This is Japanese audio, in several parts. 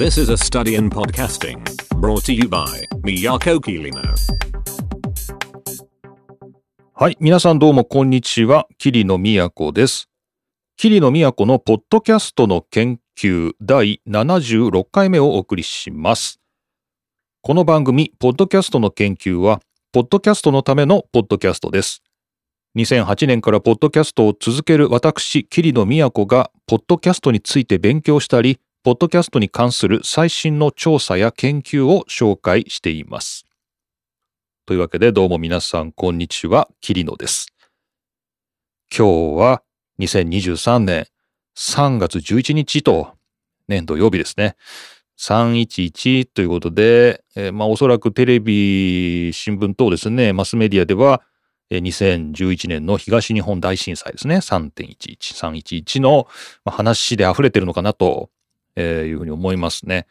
This is a study in podcasting brought to you by Miyako Kirino. はい。皆さんどうもこんにちは。桐野都です。桐野都のポッドキャストの研究第76回目をお送りします。この番組、ポッドキャストの研究は、ポッドキャストのためのポッドキャストです。2008年からポッドキャストを続ける私、桐野都が、ポッドキャストについて勉強したり、ポッドキャストに関する最新の調査や研究を紹介しています。というわけでどうも皆さんこんにちは、桐野です。今日は2023年3月11日と年土曜日ですね。311ということで、えーまあおそらくテレビ、新聞等ですね、マスメディアでは、えー2011年の東日本大震災ですね、3.11、311の話で溢れてるのかなとえーいうふうに思いますね。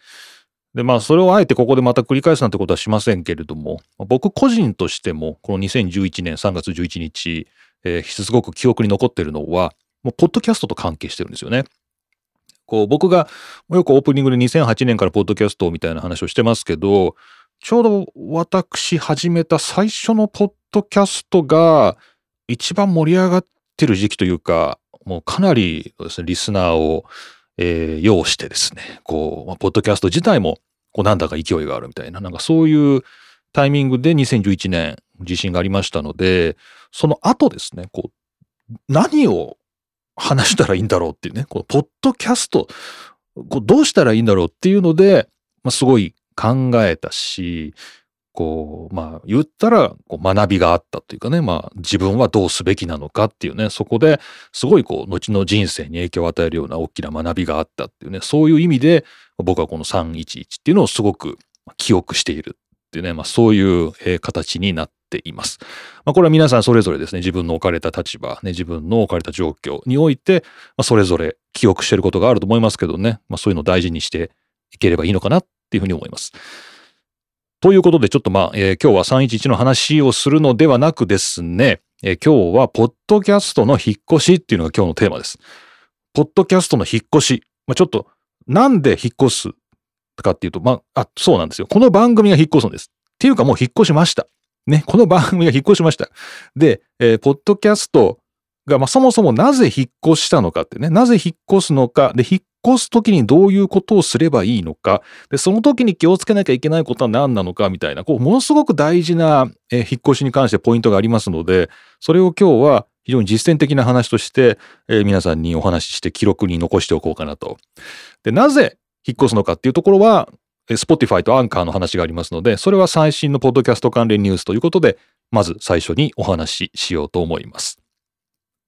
で、まあ、それをあえてここでまた繰り返すなんてことはしませんけれども、僕個人としても、この2011年3月11日、えーすごく記憶に残ってるのは、もう、ポッドキャストと関係してるんですよね。こう、僕が、よくオープニングで2008年からポッドキャストみたいな話をしてますけど、ちょうど私始めた最初のポッドキャストが、一番盛り上がってる時期というか、もうかなりですね、リスナーを、えー要してですね、こう、まあポッドキャスト自体も、こう、なんだか勢いがあるみたいな、なんかそういうタイミングで2011年地震がありましたので、その後ですね、こう、何を話したらいいんだろうっていうね、こう、ポッドキャスト、こうどうしたらいいんだろうっていうので、まあ、すごい考えたし、こう、まあ、言ったら、こう学びがあったというかね、まあ、自分はどうすべきなのかっていうね、そこですごいこう、後の人生に影響を与えるような大きな学びがあったっていうね、そういう意味で、僕はこの311っていうのをすごく記憶しているっていうね、まあ、そういう形になっています。まあ、これは皆さんそれぞれですね、自分の置かれた立場、ね、自分の置かれた状況において、まあ、それぞれ記憶していることがあると思いますけどね、まあ、そういうのを大事にしていければいいのかなっていうふうに思います。ということで、ちょっとまあ、えー今日は311の話をするのではなくですね、えー今日は、ポッドキャストの引っ越しっていうのが今日のテーマです。ポッドキャストの引っ越し。まあ、ちょっと、なんで引っ越すかっていうと、まあ、あ、そうなんですよ。この番組が引っ越すんです。っていうかもう引っ越しました。ね、この番組が引っ越しました。で、えーポッドキャストが、まあ、そもそもなぜ引っ越したのかってね、なぜ引っ越すのか、で、引っ越すときにどういうことをすればいいのか、で、その時に気をつけなきゃいけないことは何なのかみたいな、こう、ものすごく大事な、え引っ越しに関してポイントがありますので、それを今日は非常に実践的な話として、えー皆さんにお話しして記録に残しておこうかなと。で、なぜ引っ越すのかっていうところは、Spotify と Anchor の話がありますので、それは最新のポッドキャスト関連ニュースということで、まず最初にお話ししようと思います。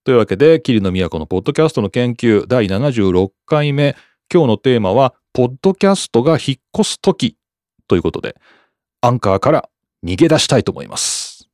というわけで、桐野都のポッドキャストの研究第76回目、今日のテーマは、ポッドキャストが引っ越すときということで、アンカーから逃げ出したいと思います。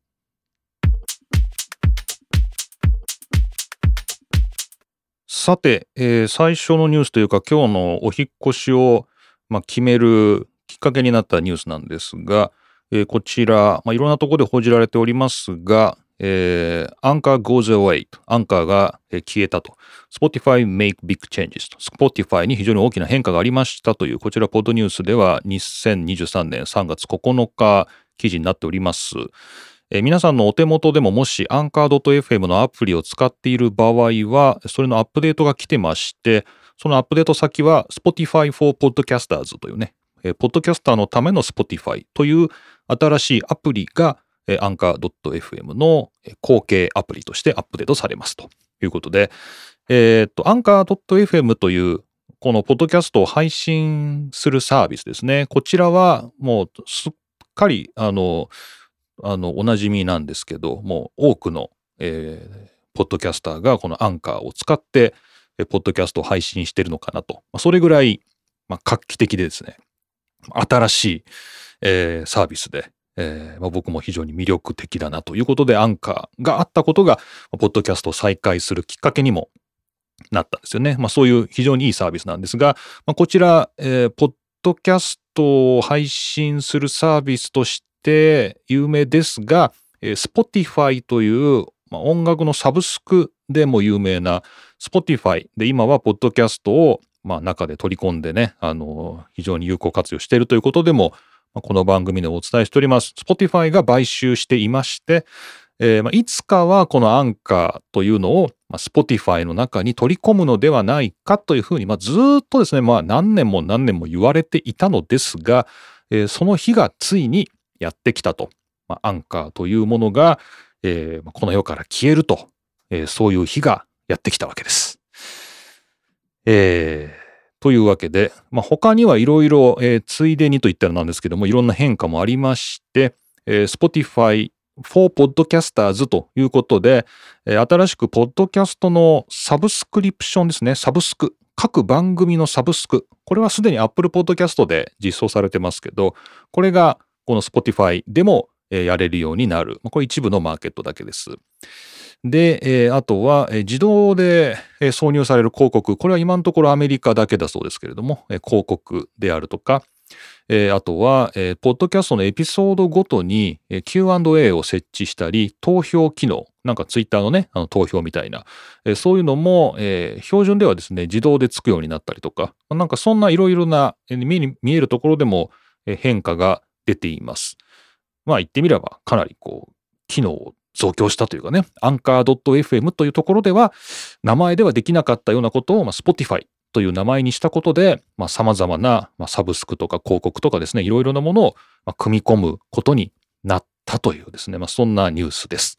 さて、えー最初のニュースというか今日のお引っ越しを、まあ、決めるきっかけになったニュースなんですが、えーこちら、まあ、いろんなところで報じられておりますが、えー、アンカー goes away アンカーが消えたと。Spotify make big changes と。Spotify に非常に大きな変化がありましたという、こちらポッドニュースでは2023年3月9日記事になっております。えー皆さんのお手元でももしアンカー .fm のアプリを使っている場合は、それのアップデートが来てまして、そのアップデート先は Spotify for Podcasters というね、えーポッドキャスターのための Spotify という新しいアプリが、えー、Anchor.fm の後継アプリとしてアップデートされますということで、えーっと、Anchor.fm というこのポッドキャストを配信するサービスですね。こちらはもうすっかり、あの、あの、おなじみなんですけど、もう多くの、えーポッドキャスターがこのアンカーを使って、ポッドキャストを配信してるのかなと。それぐらい、まあ、画期的でですね、新しい、えーサービスで、えーまあ、僕も非常に魅力的だなということで、アンカーがあったことが、ポッドキャストを再開するきっかけにもなったんですよね。まあ、そういう非常にいいサービスなんですが、まあ、こちら、えーポッドキャストを配信するサービスとして有名ですが、えー Spotify という、まあ、音楽のサブスクでも有名な Spotify で今はポッドキャストをまあ、中で取り込んでね、あの、非常に有効活用しているということでも、この番組でお伝えしております。Spotify が買収していまして、えー、まあ、いつかはこのアンカーというのを、まあ、Spotify の中に取り込むのではないかというふうに、まあ、ずっとですね、まあ、何年も何年も言われていたのですが、えー、その日がついにやってきたと。まあ、アンカーというものが、えー、この世から消えると、えー、そういう日がやってきたわけです。えー、というわけで、まあ、他にはいろいろ、えついでにと言ったらなんですけども、いろんな変化もありまして、えー、Spotify for Podcasters ということで、えー、新しくポッドキャストのサブスクリプションですね、サブスク。各番組のサブスク。これはすでに Apple Podcast で実装されてますけど、これがこの Spotify でもやれるようになる。これ一部のマーケットだけです。で、えー、あとは、えー、自動で、えー、挿入される広告。これは今のところアメリカだけだそうですけれども、えー、広告であるとか、えー、あとは、えー、ポッドキャストのエピソードごとに、えー、Q&A を設置したり、投票機能、なんかツイッターのね、あの投票みたいな、えー、そういうのも、えー、標準ではですね、自動でつくようになったりとか、なんかそんないろいろな、え、目に見えるところでも、えー、変化が出ています。まあ言ってみれば、かなりこう、機能を増強したというかね、アンカー .fm というところでは、名前ではできなかったようなことを、まあ、Spotify という名前にしたことで、まあ、様々な、まあ、サブスクとか広告とかですね、いろいろなものを、まあ、組み込むことになったというですね、まあ、そんなニュースです。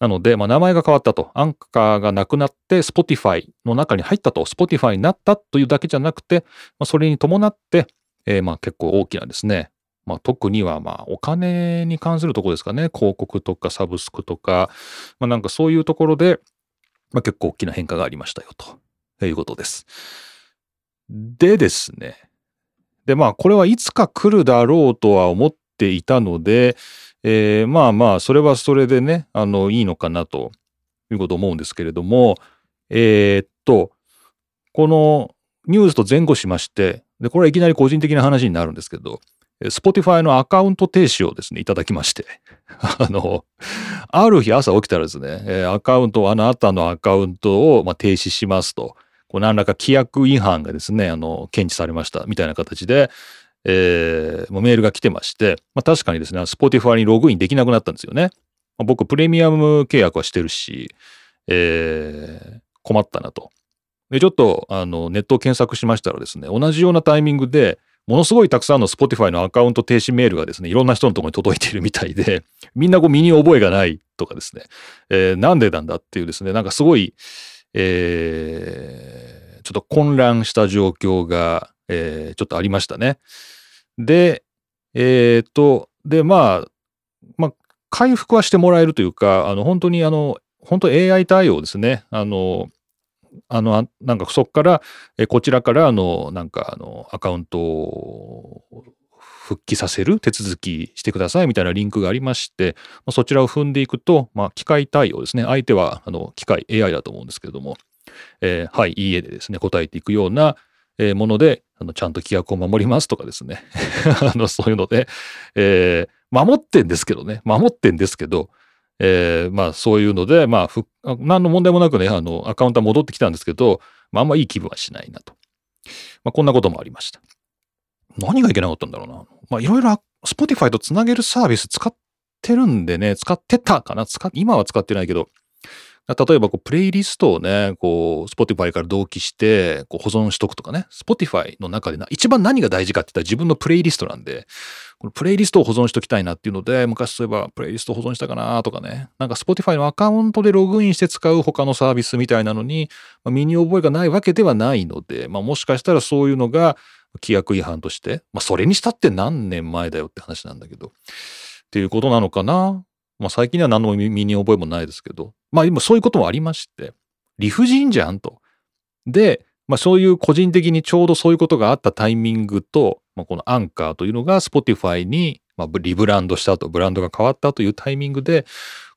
なので、まあ、名前が変わったと。アンカーがなくなって、Spotify の中に入ったと。Spotify になったというだけじゃなくて、まあ、それに伴って、えー、まあ結構大きなですね、まあ、特にはまあお金に関するとこですかね。広告とかサブスクとか、まあ、なんかそういうところで、まあ、結構大きな変化がありましたよということです。でですね。でまあこれはいつか来るだろうとは思っていたので、えー、まあまあそれはそれでね、あのいいのかなということを思うんですけれども、えー、っと、このニュースと前後しまして、で、これはいきなり個人的な話になるんですけど、Spotify のアカウント停止をですね、いただきまして、あの、ある日朝起きたらですね、アカウント、あなたのアカウントを、まあ、停止しますと、こう何らか規約違反がですね、あの、検知されましたみたいな形で、えー、もうメールが来てまして、まあ、確かにですね、Spotify にログインできなくなったんですよね。まあ、僕、プレミアム契約はしてるし、えー、困ったなと。で、ちょっと、あの、ネットを検索しましたらですね、同じようなタイミングで、ものすごいたくさんの Spotify のアカウント停止メールがですね、いろんな人のところに届いているみたいで、みんなこう身に覚えがないとかですね、えー、なんでなんだっていうですね、なんかすごい、えー、ちょっと混乱した状況が、えー、ちょっとありましたね。で、えっ、と、で、まあ、まあ、回復はしてもらえるというか、あの、本当にあの、本当 AI 対応ですね。あの、あの、なんかそこから、えこちらから、あの、なんか、あの、アカウントを復帰させる手続きしてくださいみたいなリンクがありまして、まそちらを踏んでいくと、まあ、機械対応ですね。相手は、あの、機械 AI だと思うんですけれども、えー、はい、いいえでですね、答えていくような、え、もので、あの、ちゃんと規約を守りますとかですね。あの、そういうので、えー、守ってんですけどね、守ってんですけど、えー、まあそういうので、まあ何の問題もなくね、あの、アカウントは戻ってきたんですけど、まああんまいい気分はしないなと。まあこんなこともありました。何がいけなかったんだろうな。まあいろいろ Spotify とつなげるサービス使ってるんでね、使ってたかな？使今は使ってないけど、例えばこうプレイリストをね、こう Spotify から同期してこう保存しとくとかね、Spotify の中でな一番何が大事かって言ったら自分のプレイリストなんで、このプレイリストを保存しときたいなっていうので、昔そういえばプレイリスト保存したかなとかね、なんか Spotify のアカウントでログインして使う他のサービスみたいなのに、まあ、身に覚えがないわけではないので、まあ、もしかしたらそういうのが規約違反として、まあ、それにしたって何年前だよって話なんだけど、っていうことなのかな。まあ、最近では何の身に覚えもないですけど、まあ今そういうこともありまして、理不尽じゃんと。で、まあそういう個人的にちょうどそういうことがあったタイミングと、まあ、このアンカーというのが Spotify に、まあ、リブランドしたと、ブランドが変わったというタイミングで、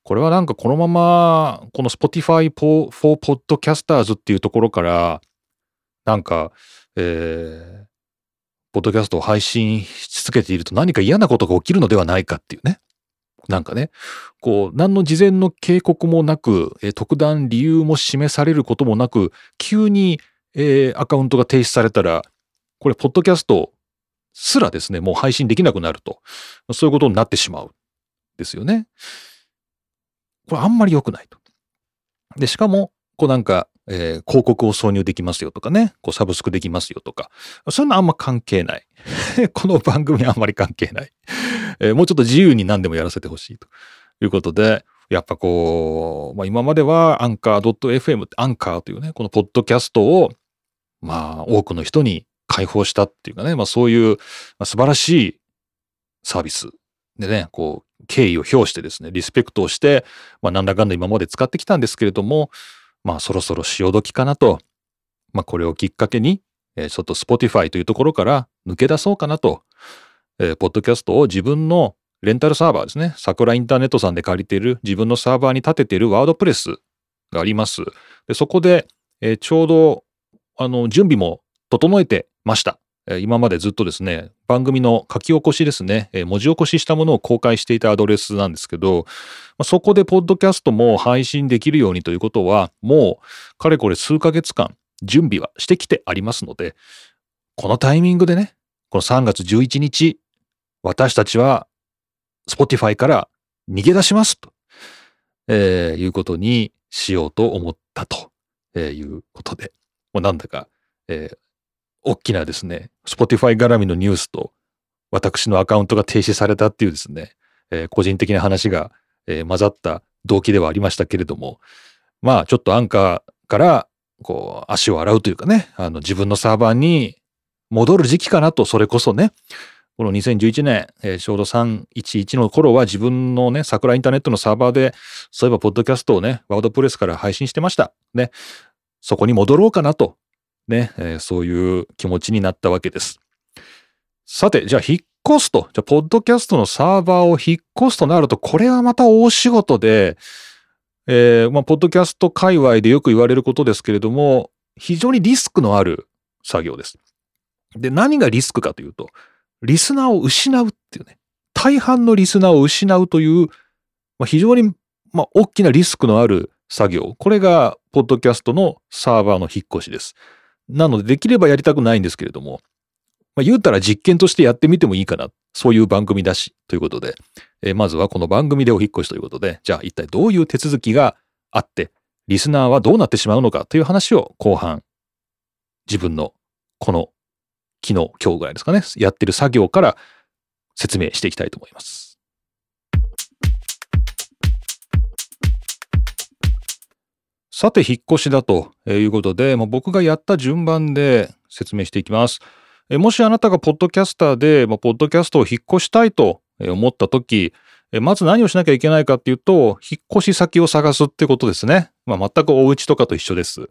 これはなんかこのまま、この Spotify for Podcasters っていうところから、なんか、えー、ポッドキャストを配信し続けていると何か嫌なことが起きるのではないかっていうね。なんかね、こう、何の事前の警告もなく、え特段理由も示されることもなく、急に、えー、アカウントが停止されたら、これ、ポッドキャストすらですね、もう配信できなくなると。そういうことになってしまう。ですよね。これあんまり良くないと。で、しかも、こうなんか、えー、広告を挿入できますよとかね、こうサブスクできますよとか、そういうのはあんま関係ない。この番組はあんまり関係ない。えー、もうちょっと自由に何でもやらせてほしいということで、やっぱこう、まあ、今まではアンカー .fm ってアンカーというね、このポッドキャストを、まあ、多くの人に開放したっていうかね、まあそういう、まあ、素晴らしいサービスでね、こう、敬意を表してですね、リスペクトをして、まあなんだかんだ今まで使ってきたんですけれども、まあそろそろ潮時かなと、まあこれをきっかけに、えー、ちょっと Spotify というところから抜け出そうかなと、えー、ポッドキャストを自分のレンタルサーバーですね、桜インターネットさんで借りている自分のサーバーに立てているワードプレスがあります。でそこで、えー、ちょうどあの準備も整えてました。今までずっとですね、番組の書き起こしですね、文字起こししたものを公開していたアドレスなんですけど、そこでポッドキャストも配信できるようにということは、もうかれこれ数ヶ月間準備はしてきてありますので、このタイミングでね、この3月11日、私たちは Spotify から逃げ出しますと、えー、いうことにしようと思ったということで、もうなんだか、えー、大きなですね、Spotify 絡みのニュースと、私のアカウントが停止されたっていうですね、えー、個人的な話が、えー、混ざった動機ではありましたけれども、まあちょっとアンカーからこう足を洗うというかね、あの自分のサーバーに戻る時期かなと、それこそね、この2011年、えー、ちょうど311の頃は自分のね、桜インターネットのサーバーで、そういえばポッドキャストをね、ワードプレスから配信してました。ね。そこに戻ろうかなとね、えー、そういう気持ちになったわけです。さて、じゃあ引っ越すと。じゃあ、ポッドキャストのサーバーを引っ越すとなると、これはまた大仕事で、えー、まあ、ポッドキャスト界隈でよく言われることですけれども、非常にリスクのある作業です。で、何がリスクかというと、リスナーを失うっていうね、大半のリスナーを失うという、まあ、非常に、まあ、大きなリスクのある作業。これが、ポッドキャストのサーバーの引っ越しです。なので、できればやりたくないんですけれども、まあ、言うたら実験としてやってみてもいいかな。そういう番組だし、ということで、えー、まずはこの番組でお引越しということで、じゃあ一体どういう手続きがあって、リスナーはどうなってしまうのかという話を後半、自分のこの昨日、今日ぐらいですかね、やってる作業から説明していきたいと思います。さて、引っ越しだということで、まあ、僕がやった順番で説明していきます。もしあなたがポッドキャスターで、ポッドキャストを引っ越したいと思ったとき、まず何をしなきゃいけないかっていうと、引っ越し先を探すってことですね。まあ、全くお家とかと一緒です。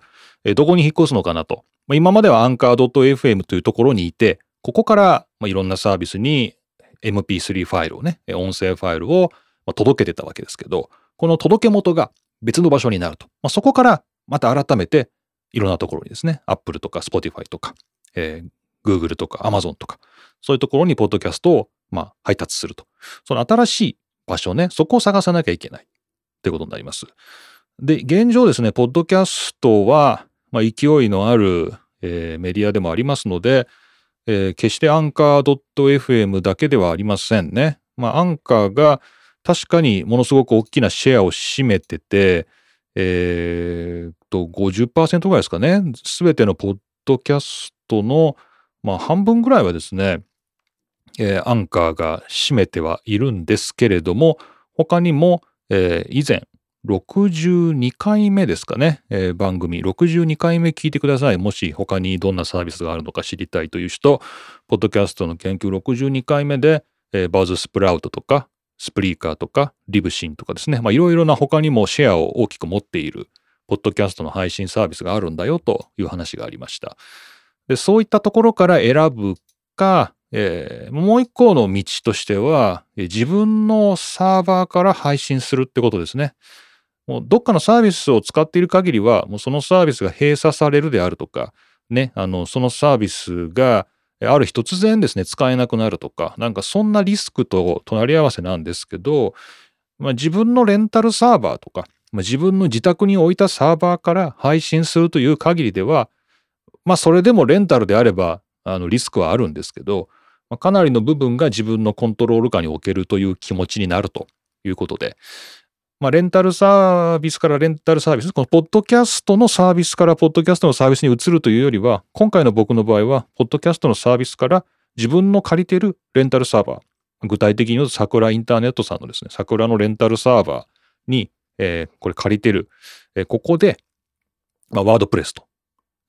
どこに引っ越すのかなと。今まではアンカー .fm というところにいて、ここからいろんなサービスに MP3 ファイルをね、音声ファイルを届けてたわけですけど、この届け元が別の場所になると。まあ、そこからまた改めていろんなところにですね、Apple とか Spotify とか、えー、Google とか Amazon とか、そういうところにポッドキャストをまあ配達すると。その新しい場所ね、そこを探さなきゃいけないってことになります。で、現状ですね、ポッドキャストは、まあ、勢いのある、えー、メディアでもありますので、えー、決してアンカー .fm だけではありませんね。まあ、アンカーが確かにものすごく大きなシェアを占めてて、えー、と、50%ぐらいですかね。すべてのポッドキャストの、まあ、半分ぐらいはですね、えー、アンカーが占めてはいるんですけれども、他にも、えー、以前、62回目ですかね、えー、番組、62回目聞いてください。もし他にどんなサービスがあるのか知りたいという人、ポッドキャストの研究62回目で、えー、バズスプラウトとか、スプリーカーとかリブシンとかですね、まあ、いろいろな他にもシェアを大きく持っているポッドキャストの配信サービスがあるんだよという話がありました。でそういったところから選ぶか、えー、もう一個の道としては、自分のサーバーから配信するってことですね。もうどっかのサービスを使っている限りは、もうそのサービスが閉鎖されるであるとか、ね、あの、そのサービスが、ある日突然ですね、使えなくなるとか、なんかそんなリスクと隣り合わせなんですけど、まあ、自分のレンタルサーバーとか、まあ、自分の自宅に置いたサーバーから配信するという限りでは、まあそれでもレンタルであれば、あのリスクはあるんですけど、まあ、かなりの部分が自分のコントロール下に置けるという気持ちになるということで、まあ、レンタルサービスからレンタルサービス、このポッドキャストのサービスからポッドキャストのサービスに移るというよりは、今回の僕の場合は、ポッドキャストのサービスから自分の借りてるレンタルサーバー、具体的に言うと桜インターネットさんのですね、桜のレンタルサーバーに、えー、これ借りてる、えー、ここで、まあ、ワードプレスと、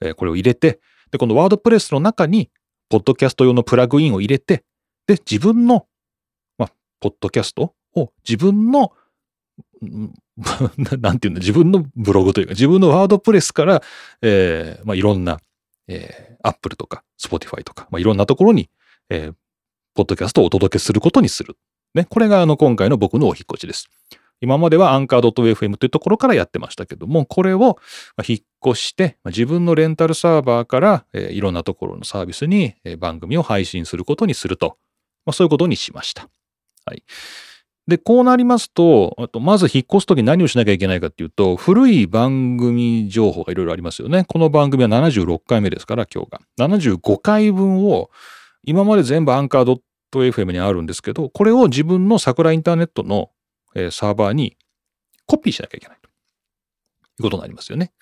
えー、これを入れて、で、このワードプレスの中に、ポッドキャスト用のプラグインを入れて、で、自分の、まあ、ポッドキャストを自分の なんていうんだ、自分のブログというか、自分のワードプレスから、えー、まあ、いろんな、えー、Apple とか Spotify とか、まあ、いろんなところに、えー、ポッドキャストをお届けすることにする。ね。これが、あの、今回の僕のお引越しです。今までは Anchor.fm というところからやってましたけども、これを引っ越して、自分のレンタルサーバーから、えー、いろんなところのサービスに番組を配信することにすると、まあ、そういうことにしました。はい。で、こうなりますと、あとまず引っ越すとき何をしなきゃいけないかっていうと、古い番組情報がいろいろありますよね。この番組は76回目ですから、今日が。75回分を、今まで全部アンカー .fm にあるんですけど、これを自分の桜インターネットのサーバーにコピーしなきゃいけないということになりますよね。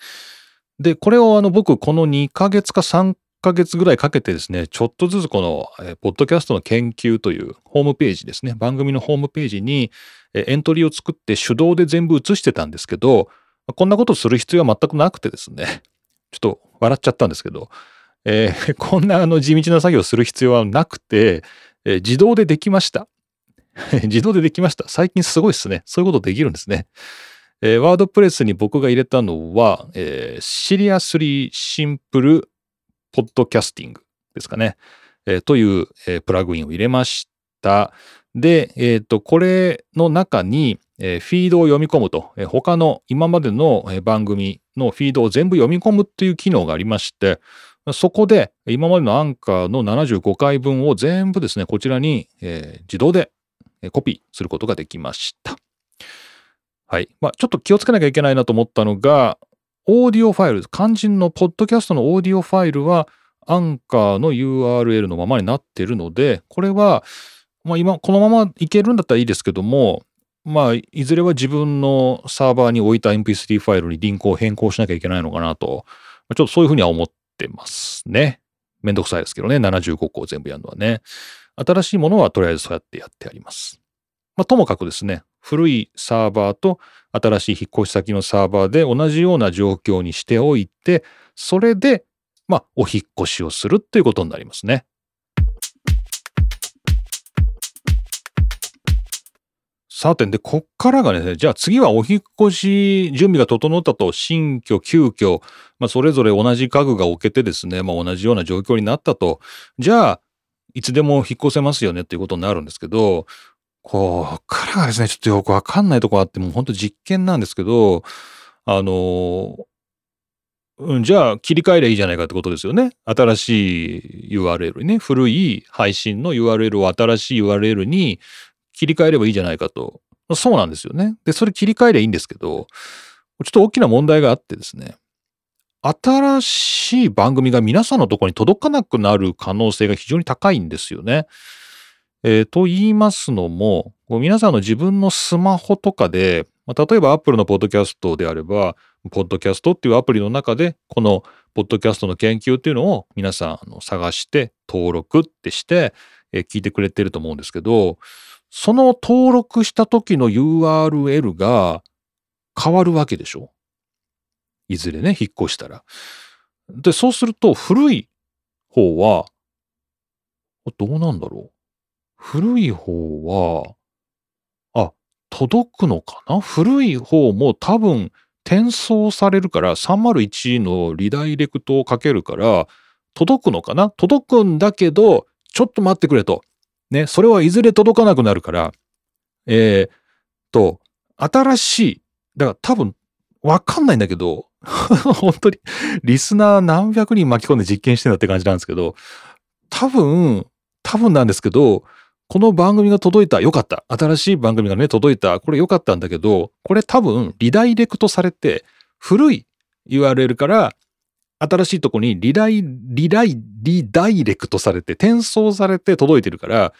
で、これをあの僕この2ヶ月か3ヶ月ぐらいかけてですね、ちょっとずつこの、えー、ポッドキャストの研究というホームページですね、番組のホームページに、えー、エントリーを作って手動で全部移してたんですけど、こんなことする必要は全くなくてですね、ちょっと笑っちゃったんですけど、えー、こんなあの地道な作業をする必要はなくて、えー、自動でできました。自動でできました。最近すごいですね。そういうことできるんですね。えー、ワードプレスに僕が入れたのは、えー、シリアスリーシンプルポッドキャスティングですかね、えー、という、えー、プラグインを入れました。で、えっ、ー、と、これの中に、えー、フィードを読み込むと、えー、他の今までの番組のフィードを全部読み込むっていう機能がありまして、そこで今までのアンカーの75回分を全部ですね、こちらに、えー、自動でコピーすることができました。はい。まあ、ちょっと気をつけなきゃいけないなと思ったのが、オーディオファイル、肝心のポッドキャストのオーディオファイルは、アンカーの URL のままになっているので、これは、まあ今、このままいけるんだったらいいですけども、まあ、いずれは自分のサーバーに置いた MP3 ファイルにリンクを変更しなきゃいけないのかなと、ちょっとそういうふうには思ってますね。めんどくさいですけどね、75個を全部やるのはね。新しいものはとりあえずそうやってやってあります。まあ、ともかくですね、古いサーバーと新しい引っ越し先のサーバーで同じような状況にしておいて、それで、まあ、お引っ越しをするっていうことになりますね。さて、で、こっからがね、じゃあ次はお引越し準備が整ったと、新居、旧居、まあ、それぞれ同じ家具が置けてですね、まあ、同じような状況になったと、じゃあ、いつでも引っ越せますよねっていうことになるんですけど、こうからがですね、ちょっとよくわかんないとこあって、もう本当実験なんですけど、あの、うん、じゃあ切り替えりゃいいじゃないかってことですよね。新しい URL にね、古い配信の URL を新しい URL に切り替えればいいじゃないかと。そうなんですよね。で、それ切り替えりゃいいんですけど、ちょっと大きな問題があってですね、新しい番組が皆さんのところに届かなくなる可能性が非常に高いんですよね。えー、と言いますのも、皆さんの自分のスマホとかで、まあ、例えば Apple のポッドキャストであれば、ポッドキャストっていうアプリの中で、このポッドキャストの研究っていうのを皆さんあの探して登録ってして、えー、聞いてくれてると思うんですけど、その登録した時の URL が変わるわけでしょ？いずれね、引っ越したら。で、そうすると古い方は、どうなんだろう？古い方は、あ、届くのかな？古い方も多分転送されるから301のリダイレクトをかけるから届くのかな？届くんだけど、ちょっと待ってくれと。ね、それはいずれ届かなくなるから、えー、と、新しい、だから多分わかんないんだけど、本当にリスナー何百人巻き込んで実験してんだって感じなんですけど、多分、多分なんですけど、この番組が届いた、よかった。新しい番組がね、届いた。これよかったんだけど、これ多分、リダイレクトされて、古い URL から新しいとこにリライ、リライ、リダイレクトされて、転送されて届いてるから、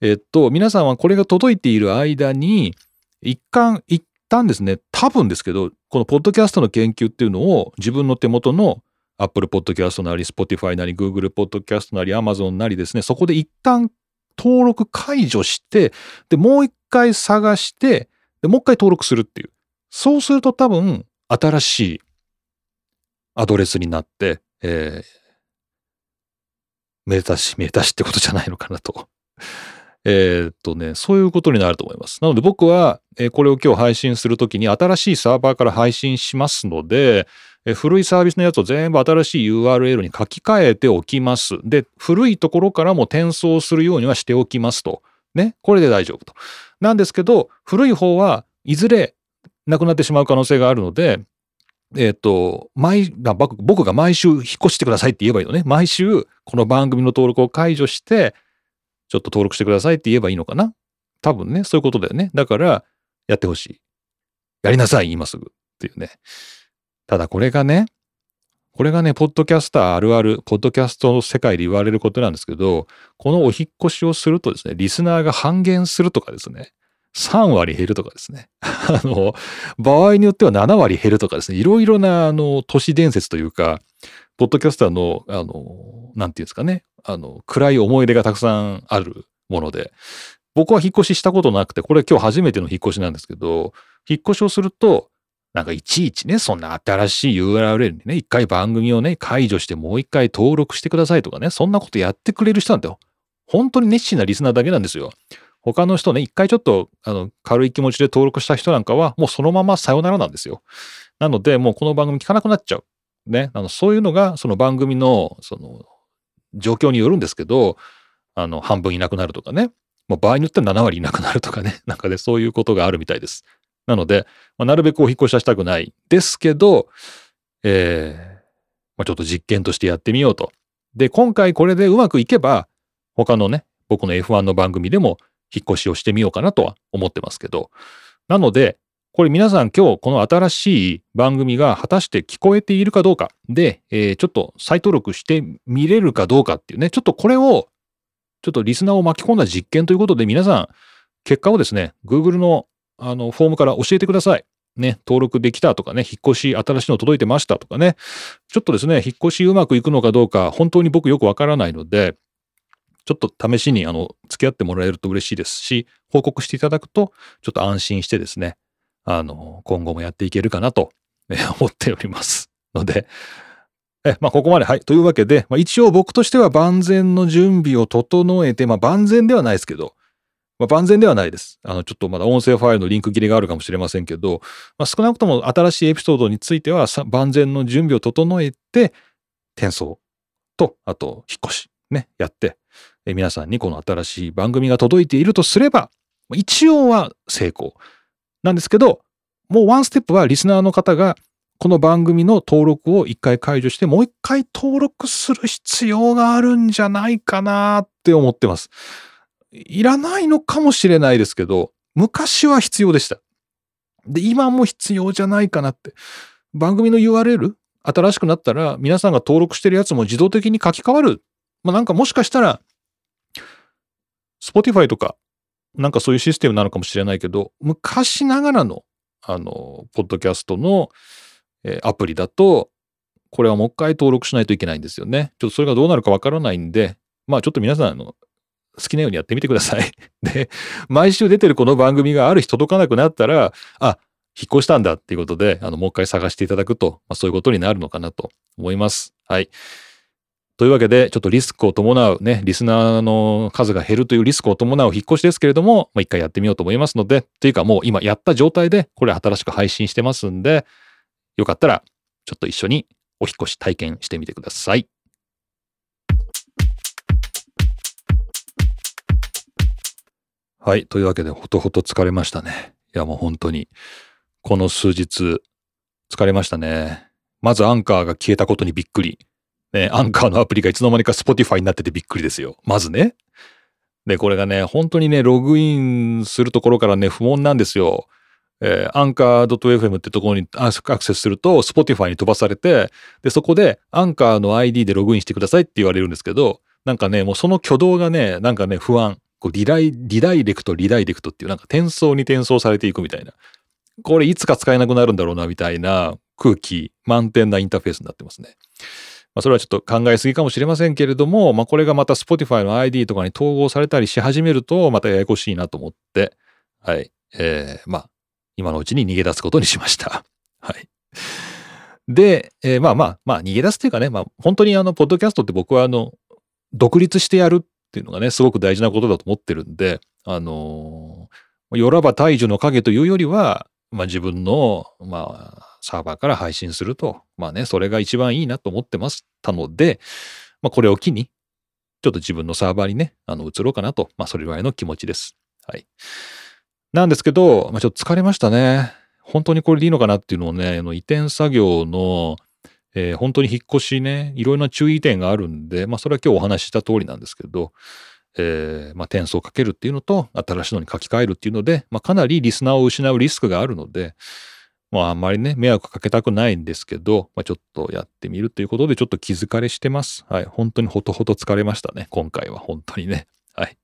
えっと、皆さんはこれが届いている間に、一貫、一旦ですね、多分ですけど、このポッドキャストの研究っていうのを自分の手元の Apple Podcast なり、Spotify なり、Google Podcast なり、Amazon なりですね、そこで一旦登録解除して、で、もう一回探して、で、もう一回登録するっていう。そうすると多分、新しいアドレスになって、えー、目指し、目指しってことじゃないのかなと。え、っとね、そういうことになると思います。なので僕は、えー、これを今日配信するときに新しいサーバーから配信しますので、え、古いサービスのやつを全部新しい URL に書き換えておきます。で、古いところからも転送するようにはしておきますと。ね、これで大丈夫と。なんですけど、古い方はいずれなくなってしまう可能性があるので、えっ、ー、と、毎、僕が毎週引っ越してくださいって言えばいいのね。毎週、この番組の登録を解除して、ちょっと登録してくださいって言えばいいのかな多分ね、そういうことだよね。だから、やってほしい。やりなさい、今すぐ。っていうね。ただこれがね、これがね、ポッドキャスターあるある、ポッドキャストの世界で言われることなんですけど、このお引越しをするとですね、リスナーが半減するとかですね、3割減るとかですね。あの、場合によっては7割減るとかですね、いろいろな、あの、都市伝説というか、ポッドキャスターの、あの、なんていうんですかね、あの、暗い思い出がたくさんあるもので、僕は引っ越ししたことなくて、これ今日初めての引っ越しなんですけど、引っ越しをすると、なんかいちいちね、そんな新しい URL にね、一回番組をね、解除してもう一回登録してくださいとかね、そんなことやってくれる人なんだよ。本当に熱心なリスナーだけなんですよ。他の人ね、一回ちょっとあの軽い気持ちで登録した人なんかは、もうそのままさよならなんですよ。なので、もうこの番組聞かなくなっちゃう。ね。あのそういうのが、その番組の、その、状況によるんですけど、あの、半分いなくなるとかね。もう場合によっては7割いなくなるとかね。なんかね、そういうことがあるみたいです。なので、まあ、なるべくお引越しはしたくないですけど、えー、まあ、ちょっと実験としてやってみようと。で、今回これでうまくいけば、他のね、僕の F1 の番組でも引っ越しをしてみようかなとは思ってますけど。なので、これ皆さん今日この新しい番組が果たして聞こえているかどうかで、えー、ちょっと再登録してみれるかどうかっていうね、ちょっとこれを、ちょっとリスナーを巻き込んだ実験ということで皆さん、結果をですね、Google のあのフォームから教えてください。ね、登録できたとかね、引っ越し新しいの届いてましたとかね、ちょっとですね、引っ越しうまくいくのかどうか、本当に僕よくわからないので、ちょっと試しにあの付き合ってもらえると嬉しいですし、報告していただくと、ちょっと安心してですね、あの、今後もやっていけるかなと思っております。ので、え、まあ、ここまで、はい。というわけで、まあ、一応僕としては万全の準備を整えて、まあ、万全ではないですけど、まあ、万全ではないです。あの、ちょっとまだ音声ファイルのリンク切れがあるかもしれませんけど、まあ、少なくとも新しいエピソードについては、万全の準備を整えて、転送と、あと、引っ越し、ね、やって、え皆さんにこの新しい番組が届いているとすれば、一応は成功なんですけど、もうワンステップはリスナーの方がこの番組の登録を一回解除して、もう一回登録する必要があるんじゃないかなって思ってます。いらないのかもしれないですけど、昔は必要でした。で、今も必要じゃないかなって。番組の URL 新しくなったら皆さんが登録してるやつも自動的に書き換わる。まあなんかもしかしたら Spotify とか、なんかそういうシステムなのかもしれないけど、昔ながらの、あの、ポッドキャストの、えー、アプリだと、これはもう一回登録しないといけないんですよね。ちょっとそれがどうなるかわからないんで、まあちょっと皆さん、あの、好きなようにやってみてください。で、毎週出てるこの番組がある日届かなくなったら、あ、引っ越したんだっていうことで、あの、もう一回探していただくと、まあ、そういうことになるのかなと思います。はい。というわけで、ちょっとリスクを伴うね、リスナーの数が減るというリスクを伴う引っ越しですけれども、まあ、一回やってみようと思いますので、というかもう今やった状態で、これ新しく配信してますんで、よかったら、ちょっと一緒にお引越し体験してみてください。はい。というわけで、ほとほと疲れましたね。いや、もう本当に、この数日、疲れましたね。まずアンカーが消えたことにびっくり。ね、アンカーのアプリがいつの間にか Spotify になっててびっくりですよ。まずね。で、これがね、本当にね、ログインするところからね、不問なんですよ。えー、アンカー .fm ってところにアクセスすると、Spotify に飛ばされて、で、そこでアンカーの ID でログインしてくださいって言われるんですけど、なんかね、もうその挙動がね、なんかね、不安。こうリダイ、リダイレクト、リダイレクトっていうなんか転送に転送されていくみたいな。これいつか使えなくなるんだろうな、みたいな空気満点なインターフェースになってますね。まあ、それはちょっと考えすぎかもしれませんけれども、まあ、これがまた Spotify の ID とかに統合されたりし始めると、またややこしいなと思って、はい。えー、まあ、今のうちに逃げ出すことにしました。はい。で、えー、まあまあ、まあ、逃げ出すっていうかね、まあ、本当にあの、ポッドキャストって僕はあの、独立してやるっっていうのがね、すごく大事なことだと思ってるんで、あのー、よらば大樹の影というよりは、まあ自分の、まあ、サーバーから配信すると、まあね、それが一番いいなと思ってましたので、まあこれを機に、ちょっと自分のサーバーにね、あの、移ろうかなと、まあそれぐらいの気持ちです。はい。なんですけど、まあちょっと疲れましたね。本当にこれでいいのかなっていうのをね、あの移転作業の、えー、本当に引っ越しね、いろいろな注意点があるんで、まあそれは今日お話しした通りなんですけど、えー、まあ、点数をかけるっていうのと、新しいのに書き換えるっていうので、まあ、かなりリスナーを失うリスクがあるので、まあ、あんまりね、迷惑かけたくないんですけど、まあ、ちょっとやってみるということで、ちょっと気疲れしてます。はい。本当にほとほと疲れましたね。今回は本当にね。はい。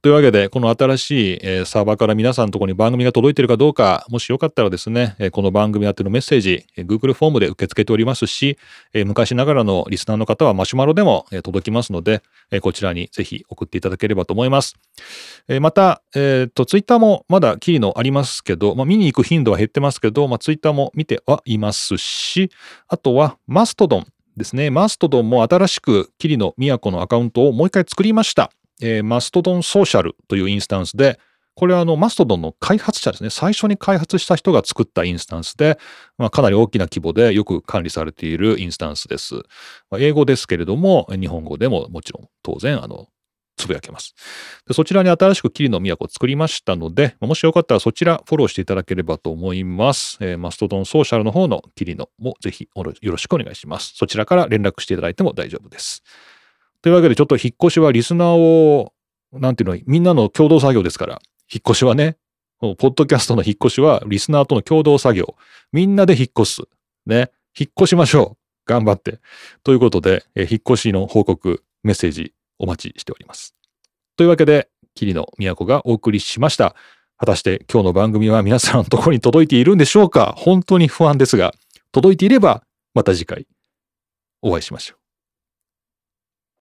というわけで、この新しい、え、サーバーから皆さんのところに番組が届いているかどうか、もしよかったらですね、え、この番組宛てのメッセージ、え、Google フォームで受け付けておりますし、え昔ながらのリスナーの方はマシュマロでも、え届きますので、えこちらにぜひ送っていただければと思います。えまた、えっ、と、Twitter もまだキリのありますけど、まあ、見に行く頻度は減ってますけど、まあ、Twitter も見てはいますし、あとはマストドンですね。マストドンも新しくキリの都のアカウントをもう一回作りました。えー、マストドンソーシャルというインスタンスで、これはあのマストドンの開発者ですね。最初に開発した人が作ったインスタンスで、まあ、かなり大きな規模でよく管理されているインスタンスです。まあ、英語ですけれども、日本語でももちろん当然、あの、つぶやけます。でそちらに新しく霧の都を作りましたので、もしよかったらそちらフォローしていただければと思います。えー、マストドンソーシャルの方の霧のもぜひよろしくお願いします。そちらから連絡していただいても大丈夫です。というわけでちょっと引っ越しはリスナーをなんていうの、みんなの共同作業ですから、引っ越しはね、ポッドキャストの引っ越しはリスナーとの共同作業。みんなで引っ越す。ね。引っ越しましょう。頑張って。ということで、え引っ越しの報告、メッセージお待ちしております。というわけで、桐野都がお送りしました。果たして今日の番組は皆さんのところに届いているんでしょうか？本当に不安ですが、届いていればまた次回お会いしましょう。